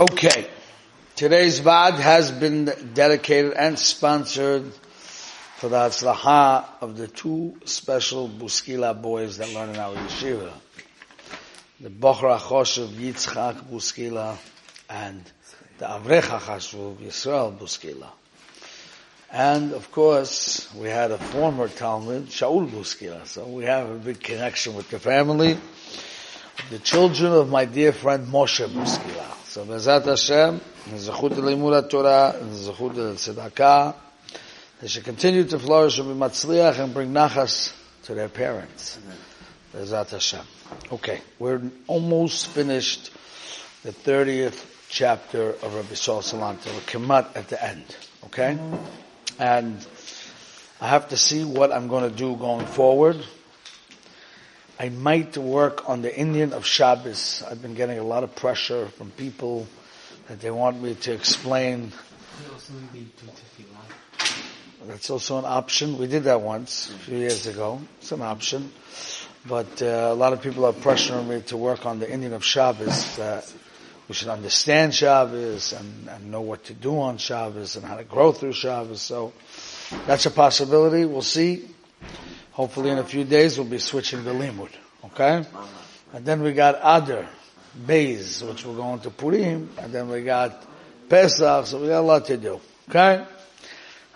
Okay. Today's Vad has been dedicated and sponsored for the Hatzlaha of the two special Buskila boys that learn in our yeshiva. The Bochra Choshev Yitzchak Buskila and the Avrecha Chashuv Yisrael Buskila. And of course, we had a former Talmud, Shaul Buskila, so we have a big connection with the family. The children of my dear friend Moshe Buskila. So Bezat Hashem, Zechut Limud Torah, Zechut Tzedakah, they should continue to flourish and be matzliach and bring nachas to their parents. Bezat Hashem. Okay, we're almost finished the 30th chapter of Rabbi Saul Salanter. We're kemat at the end. Okay? And I have to see what I'm going to do going forward. I might work on the Indian of Shabbos. I've been getting a lot of pressure from people that they want me to explain. That's also an option. We did that once a few years ago. It's an option. But uh, a lot of people are pressuring me to work on the Indian of Shabbos. That we should understand Shabbos and, and know what to do on Shabbos and how to grow through Shabbos. So that's a possibility. We'll see. Hopefully in a few days we'll be switching to Limud. Okay? And then we got other bays, which we're going to Purim, and then we got Pesach, so we got a lot to do. Okay?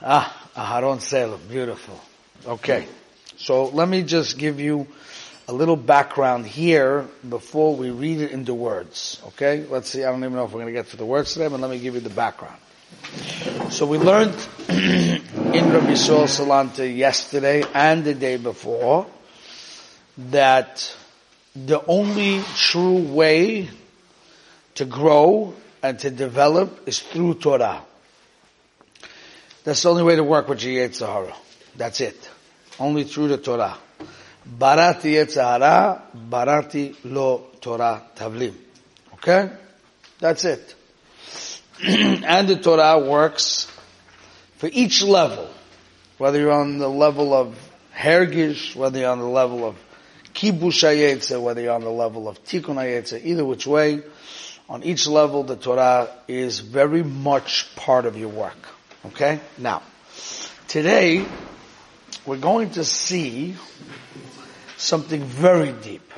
Ah, Aharon Selim, beautiful. Okay. So let me just give you a little background here before we read it into words. Okay? Let's see, I don't even know if we're going to get to the words today, but let me give you the background. So we learned in Rabbi Saul Salanter yesterday and the day before that the only true way to grow and to develop is through Torah. That's the only way to work with Yetzer Hara. That's it. Only through the Torah. Barati Yetzer Hara, Barati lo Torah Tavlin. Okay? That's it. and the Torah works for each level, whether you're on the level of hergish, whether you're on the level of kibush hayetze, whether you're on the level of tikkun hayetze, either which way, on each level the Torah is very much part of your work. Okay? Now, today, we're going to see something very deep.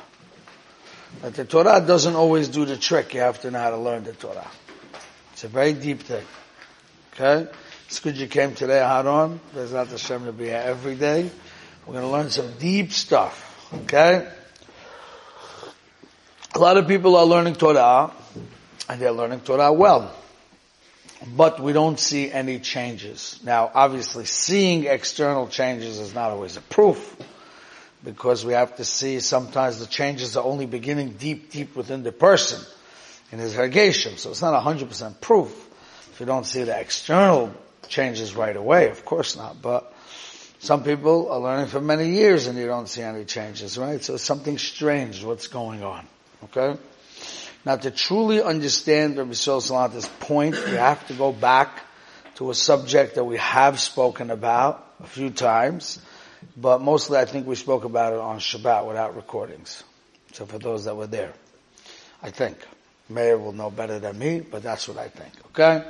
That the Torah doesn't always do the trick, you have to know how to learn the Torah. It's a very deep thing. Okay? It's good you came today, Haron. There's not the Shem to be here every day. We're going to learn some deep stuff. Okay? A lot of people are learning Torah, and they're learning Torah well. But we don't see any changes. Now, obviously, seeing external changes is not always a proof, because we have to see sometimes the changes are only beginning deep, deep within the person in his hergation. So it's not 100% proof if you don't see the external changes right away. Of course not. But some people are learning for many years and you don't see any changes, right? So it's something strange what's going on. Okay? Now to truly understand Rabbi Salanter's point, you have to go back to a subject that we have spoken about a few times, but mostly I think we spoke about it on Shabbat without recordings. So for those that were there, I think. Mayor will know better than me, but that's what I think. Okay?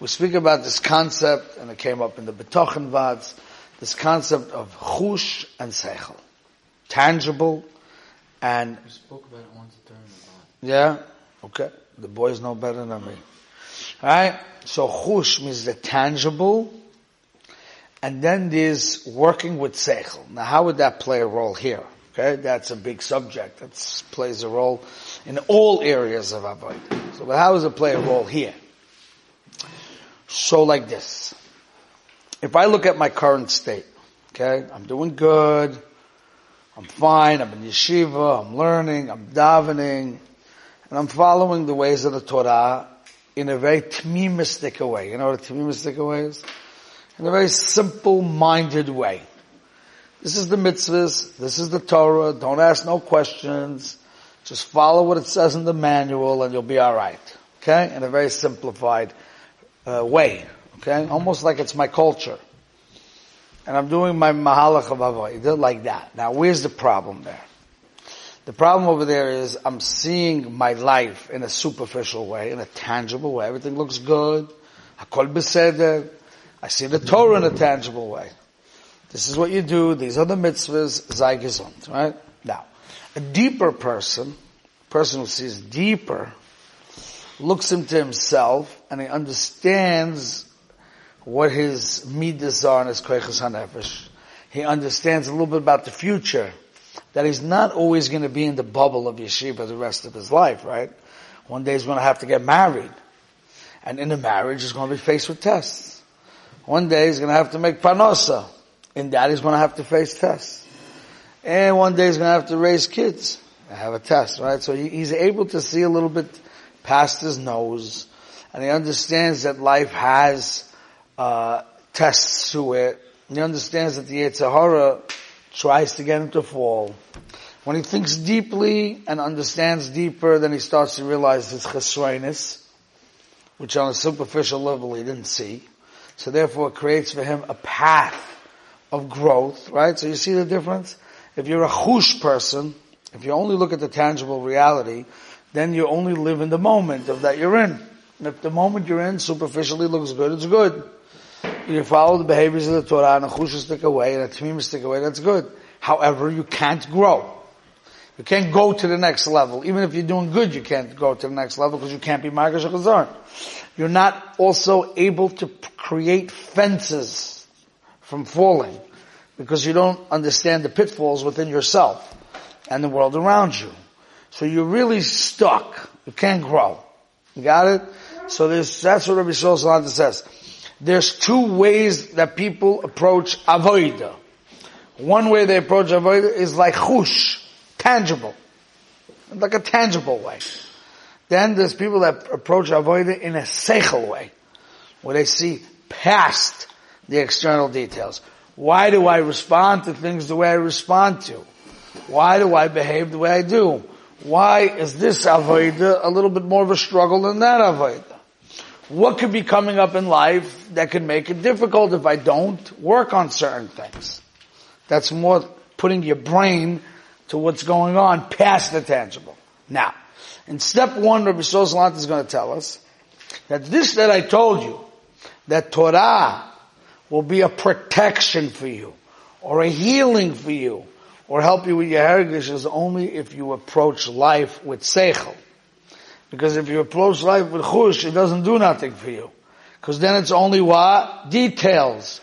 We speak about this concept, and it came up in the Betochen Vads, this concept of chush and seichel. Tangible and... We spoke about it once during the Yeah? Okay. The boys know better than me. Alright? So chush means the tangible, and then there's working with seichel. Now how would that play a role here? Okay? That's a big subject. That plays a role in all areas of avodah. So, but how does it play a role here? So like this. If I look at my current state, okay, I'm doing good, I'm fine, I'm in yeshiva, I'm learning, I'm davening, and I'm following the ways of the Torah in a very tmimistic way. You know what a tmimistic way is? In a very simple-minded way. This is the mitzvahs, this is the Torah, don't ask no questions, just follow what it says in the manual and you'll be alright. Okay? In a very simplified uh, way. Okay? Almost like it's my culture. And I'm doing my mahalach of avodah like that. Now where's the problem there? The problem over there is I'm seeing my life in a superficial way, in a tangible way. Everything looks good. Hakol beseder. I see the Torah in a tangible way. This is what you do. These are the mitzvahs. Sei right? Now, a deeper person, person who sees deeper, looks into himself and he understands what his midas are and his koiches hanefesh. He understands a little bit about the future that he's not always going to be in the bubble of yeshiva the rest of his life, right? One day he's going to have to get married. And in a marriage, he's going to be faced with tests. One day he's going to have to make panosa. In daddy's to have to face tests. And one day he's to have to raise kids. I have a test, right? So he's able to see a little bit past his nose. And he understands that life has, uh, tests to it. And he understands that the Yetzer Hara tries to get him to fall. When he thinks deeply and understands deeper, then he starts to realize his chesroinus, which on a superficial level he didn't see. So therefore it creates for him a path of growth, right? So you see the difference? If you're a chush person, if you only look at the tangible reality, then you only live in the moment of that you're in. And if the moment you're in superficially looks good, it's good you follow the behaviors of the Torah and a chusha stick away and a tamim stick away, that's good. However, you can't grow. You can't go to the next level. Even if you're doing good, you can't go to the next level because you can't be Margash Chazar. You're not also able to create fences from falling because you don't understand the pitfalls within yourself and the world around you. So you're really stuck. You can't grow. You got it? So that's what Rabbi Shlomo says there's two ways that people approach avoida. One way they approach avoida is like chush, tangible, like a tangible way. Then there's people that approach avoida in a seichel way, where they see past the external details. Why do I respond to things the way I respond to? Why do I behave the way I do? Why is this avoida a little bit more of a struggle than that avoida? what could be coming up in life that could make it difficult if I don't work on certain things. That's more putting your brain to what's going on past the tangible. Now, in step one, Rabbi Sosalant is going to tell us that this that I told you, that Torah will be a protection for you, or a healing for you, or help you with your heritage is only if you approach life with seichel. Because if you approach life with chush, it doesn't do nothing for you. Because then it's only what? Details.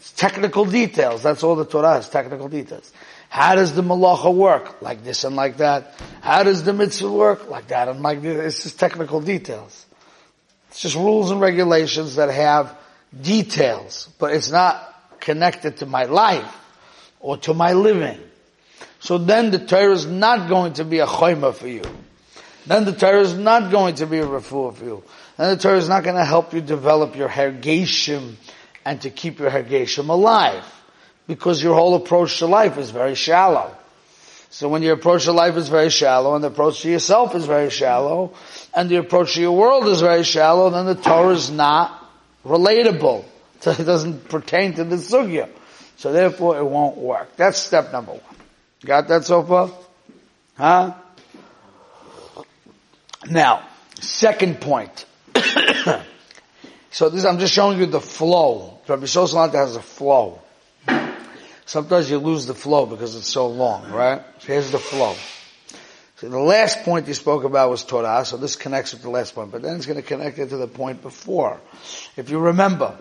It's technical details. That's all the Torah is, technical details. How does the malacha work? Like this and like that. How does the mitzvah work? Like that and like this. It's just technical details. It's just rules and regulations that have details, but it's not connected to my life or to my living. So then the Torah is not going to be a choima for you then the Torah is not going to be a refuah for you. Then the Torah is not going to help you develop your hergeshim and to keep your hergeshim alive. Because your whole approach to life is very shallow. So when your approach to life is very shallow and the approach to yourself is very shallow and the approach to your world is very shallow, then the Torah is not relatable. So it doesn't pertain to the sugya. So therefore it won't work. That's step number one. Got that so far? Huh? Now, second point. so this, I'm just showing you the flow. Rabbi Shosalanta has a flow. Sometimes you lose the flow because it's so long, right? So here's the flow. So the last point he spoke about was Torah, so this connects with the last point, but then it's going to connect it to the point before. If you remember,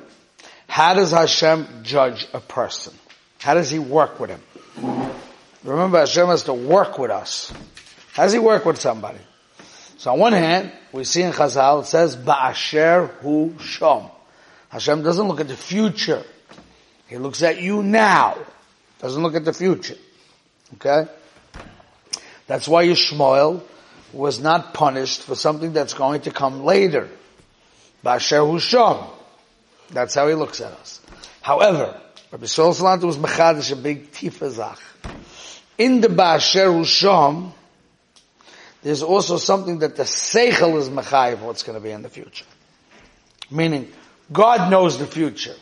how does Hashem judge a person? How does he work with him? Remember, Hashem has to work with us. How does he work with somebody? So on one hand, we see in Chazal, it says, Ba'asher hu shom. Hashem doesn't look at the future. He looks at you now. Doesn't look at the future. Okay? That's why Yishmael was not punished for something that's going to come later. Ba'asher hu shom. That's how he looks at us. However, Rabbi Sol Salanter was mechadish a big tifazach. In the Ba'asher hu shom, there's also something that the seichel is mechayiv what's going to be in the future. Meaning, God knows the future.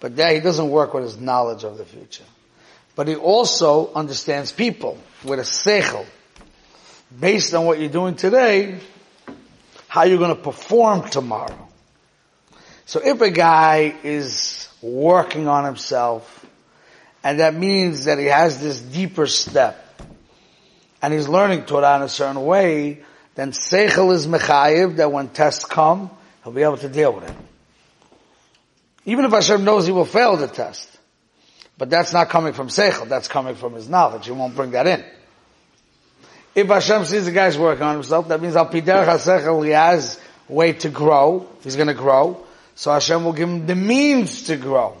But there he doesn't work with his knowledge of the future. But he also understands people with a seichel. Based on what you're doing today, how you're going to perform tomorrow. So if a guy is working on himself, and that means that he has this deeper step, and he's learning Torah in a certain way, then Seichel is Mechayiv, that when tests come, he'll be able to deal with it. Even if Hashem knows he will fail the test. But that's not coming from Seichel, that's coming from his knowledge. He won't bring that in. If Hashem sees the guy's working on himself, that means Al Pider HaSeichel, he has way to grow, he's gonna grow, so Hashem will give him the means to grow.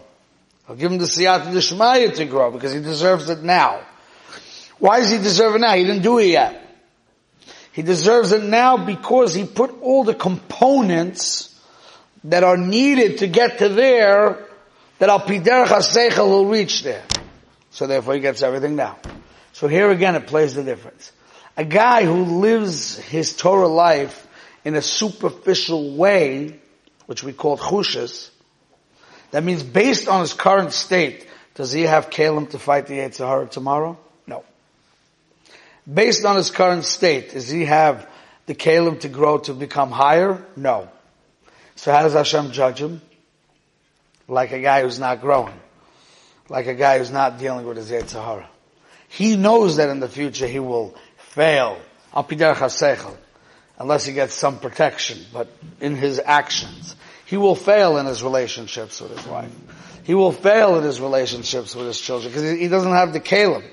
He'll give him the siyat d'shmaya to grow, because he deserves it now. Why does he deserve it now? He didn't do it yet. He deserves it now because he put all the components that are needed to get to there, that al piderach haseichel will reach there. So therefore he gets everything now. So here again it plays the difference. A guy who lives his Torah life in a superficial way, which we call chushas, that means based on his current state, does he have kalim to fight the Yetzer Hara tomorrow? No. Based on his current state, does he have the kalim to grow to become higher? No. So how does Hashem judge him? Like a guy who's not growing. Like a guy who's not dealing with his Yetzer He knows that in the future he will fail. Unless he gets some protection, but in his actions. He will fail in his relationships with his wife. He will fail in his relationships with his children because he doesn't have the kalim.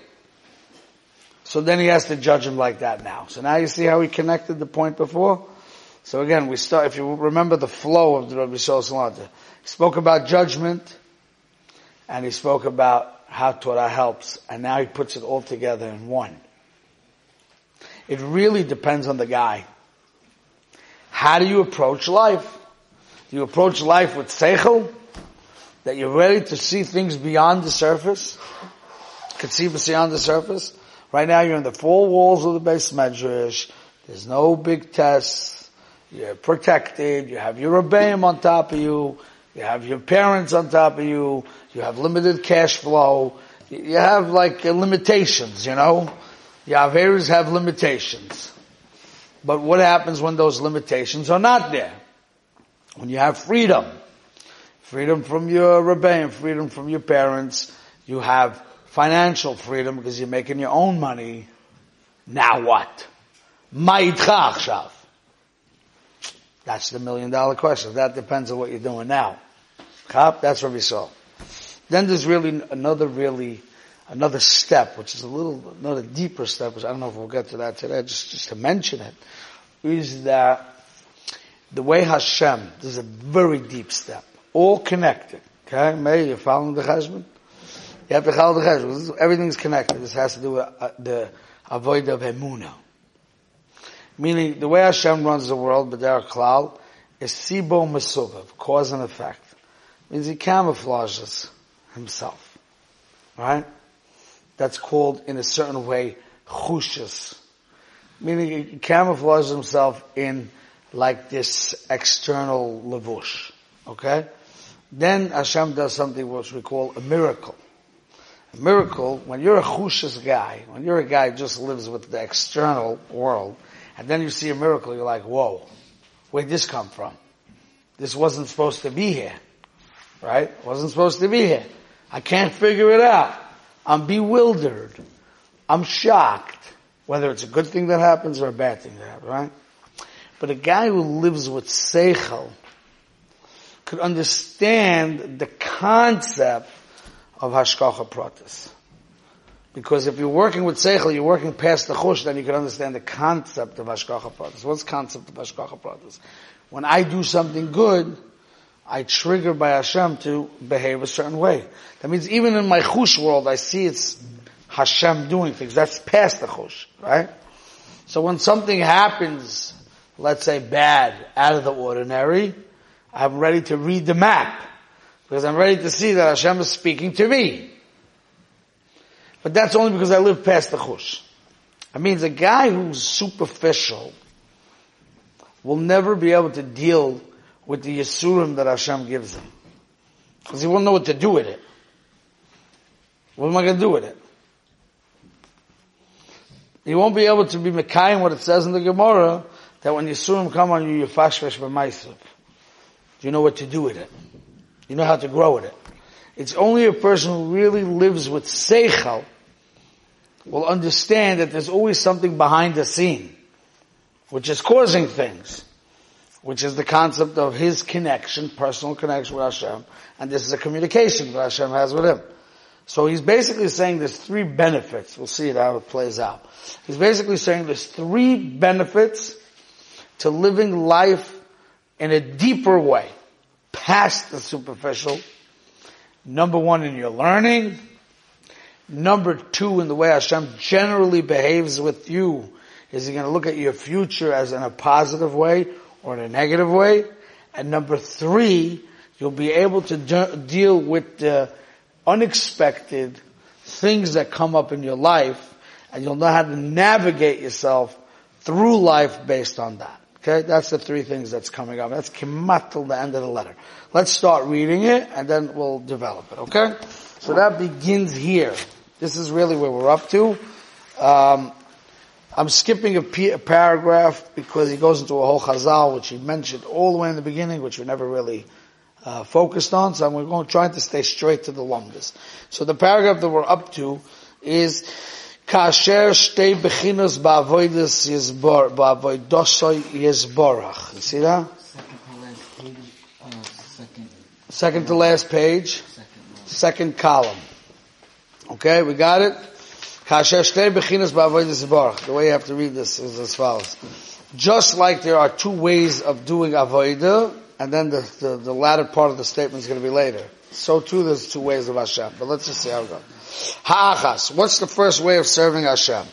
So then he has to judge him like that now. So now you see how he connected the point before? So again, we start, if you remember the flow of the Rabbi Shlomo He spoke about judgment, and he spoke about how Torah helps, and now he puts it all together in one. It really depends on the guy. How do you approach life? Do you approach life with seichel? That you're ready to see things beyond the surface? See beyond the surface? Right now you're in the four walls of the beis medrash. There's no big tests. You're protected. You have your rebbeim on top of you. You have your parents on top of you. You have limited cash flow. You have like uh, limitations, you know? Yaveris have limitations. But what happens when those limitations are not there? When you have freedom. Freedom from your rebbeim, freedom from your parents. You have financial freedom because you're making your own money. Now what? That's the million dollar question. That depends on what you're doing now. That's what we saw. Then there's really another really, another step, which is a little, another deeper step, which I don't know if we'll get to that today, just, just to mention it, is that the way Hashem, there's a very deep step, all connected. Okay? May you following the husband? You have to chal the Everything's connected. This has to do with uh, the avoid of emuna. Meaning, the way Hashem runs the world, B'der Klal, is sibo mesuvav, cause and effect. Means he camouflages himself. Right? That's called, in a certain way, chushas. Meaning he camouflages himself in like this external lavush. Okay? Then Hashem does something which we call a miracle A miracle, when you're a chushas guy, when you're a guy who just lives with the external world, and then you see a miracle, you're like, whoa, where'd this come from? This wasn't supposed to be here. Right? Wasn't supposed to be here. I can't figure it out. I'm bewildered. I'm shocked. Whether it's a good thing that happens or a bad thing that happens, right? But a guy who lives with seichel could understand the concept of Hashgacha Pratis. Because if you're working with Seichel, you're working past the Chush, then you can understand the concept of Hashgacha Pratis. What's the concept of Hashgacha Pratis? When I do something good, I trigger by Hashem to behave a certain way. That means even in my Chush world, I see it's Hashem doing things. That's past the Chush, right? So when something happens, let's say bad, out of the ordinary, I'm ready to read the map. Because I'm ready to see that Hashem is speaking to me. But that's only because I live past the chush. It means a guy who's superficial will never be able to deal with the Yisurim that Hashem gives him. Because he won't know what to do with it. What am I going to do with it? You won't be able to be Mekayim what it says in the Gemara that when Yisurim come on you, you fashvesh b'maisiv. You know what to do with it. You know how to grow with it. It's only a person who really lives with seichel will understand that there's always something behind the scene, which is causing things, which is the concept of his connection, personal connection with Hashem, and this is a communication that Hashem has with him. So he's basically saying there's three benefits. We'll see it how it plays out. He's basically saying there's three benefits to living life in a deeper way, past the superficial. Number one, in your learning. Number two, in the way Hashem generally behaves with you. Is he going to look at your future as in a positive way or in a negative way? And number three, you'll be able to de- deal with the unexpected things that come up in your life and you'll know how to navigate yourself through life based on that. Okay, that's the three things that's coming up. That's kimat till the end of the letter. Let's start reading it and then we'll develop it, okay? So that begins here. This is really where we're up to. Um, I'm skipping a, paragraph because he goes into a whole chazal, which he mentioned all the way in the beginning, which we never really uh, focused on. So I'm going to try to stay straight to the longest. So the paragraph that we're up to is kasher shtei bechinos ba'avoidus yizbor ba'avoidosoi yizborach. You see that? Second to last page, second, Second to last page, second last. second column. Okay, we got it? The way you have to read this is as follows. Just like there are two ways of doing avodah, and then the, the, the latter part of the statement is going to be later. So too there's two ways of Hashem. But let's just see how it goes. Ha'achas. What's the first way of serving Hashem?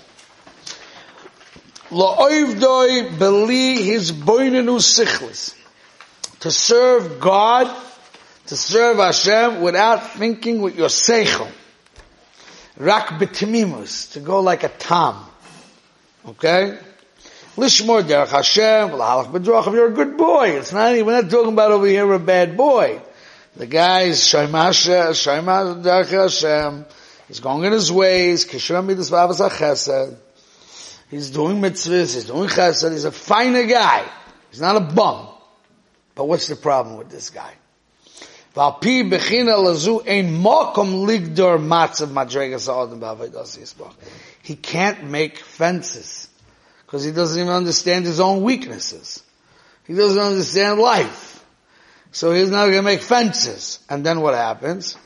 La'oivdoi beli his boinenu sichlis. To serve God, to serve Hashem without thinking with your seichel. Rak betimimus. To go like a tom. Okay? Lishmor derech Hashem, v'lahalach b'drochav, you're a good boy. It's not, we're not talking about over here a bad boy. The guy is shaymash, shaymash derech Hashem. He's going in his ways, kishem midas v'avas. He's doing mitzvahs, he's doing chesed, he's a finer guy. He's not a bum. But what's the problem with this guy? V'alpi bechina lazu ein ligdor matzav madregas yisbach. He can't make fences because he doesn't even understand his own weaknesses. He doesn't understand life. So he's not going to make fences. And then what happens?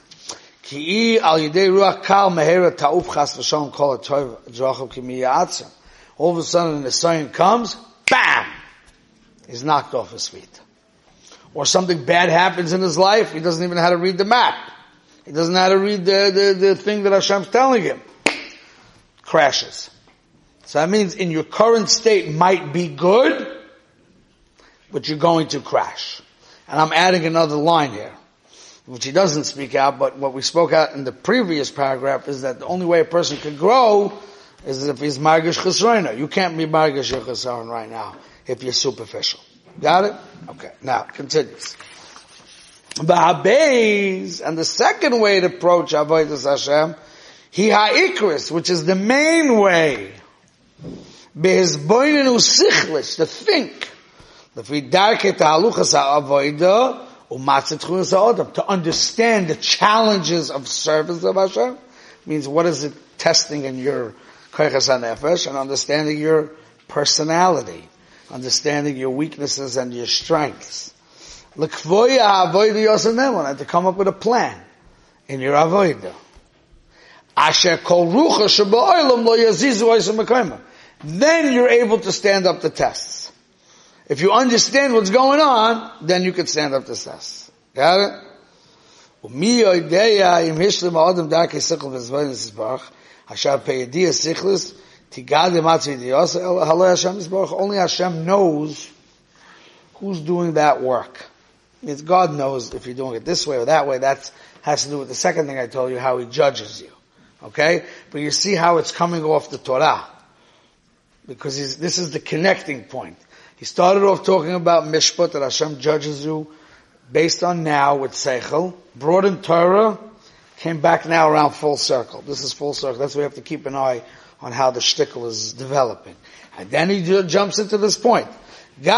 Ki al yidei ruach kal mehera ta'uf chas kol ki. All of a sudden the sign comes, bam! He's knocked off his feet. Or something bad happens in his life, he doesn't even know how to read the map. He doesn't know how to read the, the, the thing that Hashem's telling him. Crashes. So that means in your current state might be good, but you're going to crash. And I'm adding another line here, which he doesn't speak out, but what we spoke out in the previous paragraph is that the only way a person can grow is if he's margish chesroina. You can't be margish chesron right now if you're superficial. Got it? Okay. Now, continues. Ba'abeis, and the second way to approach Avodah Hashem, he ha'ikris, which is the main way Behizboinen usichlish, to think. To understand the challenges of service of Hashem means what is it testing in your nefesh and understanding your personality, understanding your weaknesses and your strengths. And to come up with a plan in your avoida, Then you're able to stand up the tests. If you understand what's going on, then you can stand up the tests. Got it? Only Hashem knows who's doing that work. It's God knows if you're doing it this way or that way. That has to do with the second thing I told you, how He judges you. Okay? But you see how it's coming off the Torah. Because this is the connecting point. He started off talking about Mishpat, that Hashem judges you based on now with Seichel, brought in Torah, came back now around full circle. This is full circle. That's why we have to keep an eye on how the shtickle is developing. And then he jumps into this point. The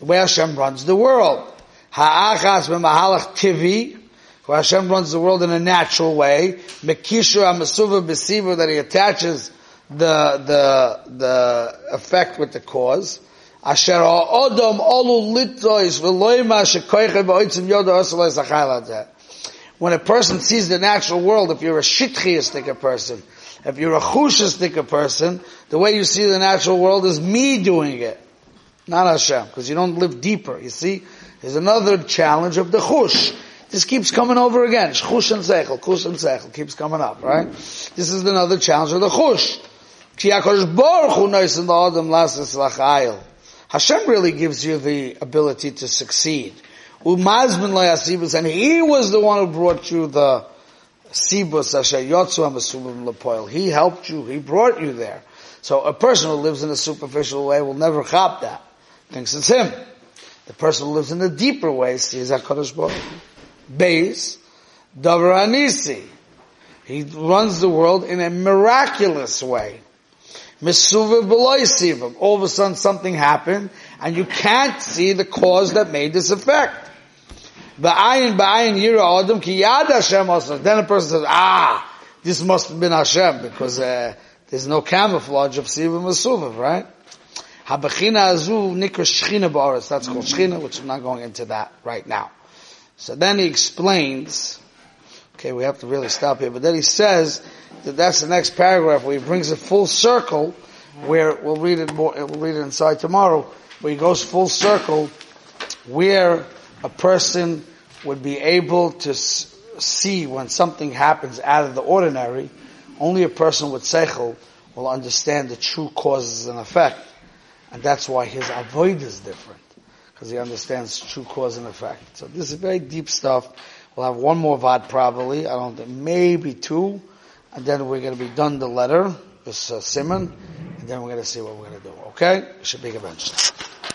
way Hashem runs the world. Ha'achas tivi. Hashem runs the world in a natural way. That he attaches the, the, the effect with the cause. Asher ha'odom olu litrois v'loima shekoiche ba'oitzim yoda osalai zachai When a person sees the natural world, if you're a shitchiistic person, if you're a chushistic person, the way you see the natural world is me doing it. Not Hashem, because you don't live deeper. You see, there's another challenge of the chush. This keeps coming over again. Chush and seichel, chush and seichel keeps coming up, right? This is another challenge of the chush. Hashem really gives you the ability to succeed. And he was the one who brought you the sibus asher yotzu He helped you. He brought you there. So a person who lives in a superficial way will never chop that. Thinks it's him. The person who lives in a deeper way sees HaKadosh Baruch Beis, Davar Anisi. He runs the world in a miraculous way. Misuva All of a sudden something happened and you can't see the cause that made this effect. Ba'ayin yira adam ki yad Hashem also. Then a person says, ah, this must have been Hashem because uh, there's no camouflage of Siva Masuva, right? Habachina azu nikra shchina ba'aretz. That's called shchina, which I'm not going into that right now. So then he explains, okay, we have to really stop here, but then he says that that's the next paragraph where he brings it full circle, where we'll read it more, we'll read it inside tomorrow, where he goes full circle, where a person would be able to see when something happens out of the ordinary, only a person with seichel will understand the true causes and effect. And that's why his avoid is different. Because he understands true cause and effect. So this is very deep stuff. We'll have one more VOD probably. I don't think, maybe two. And then we're going to be done the letter, this uh, simon. And then we're going to see what we're going to do. Okay? It should be eventually.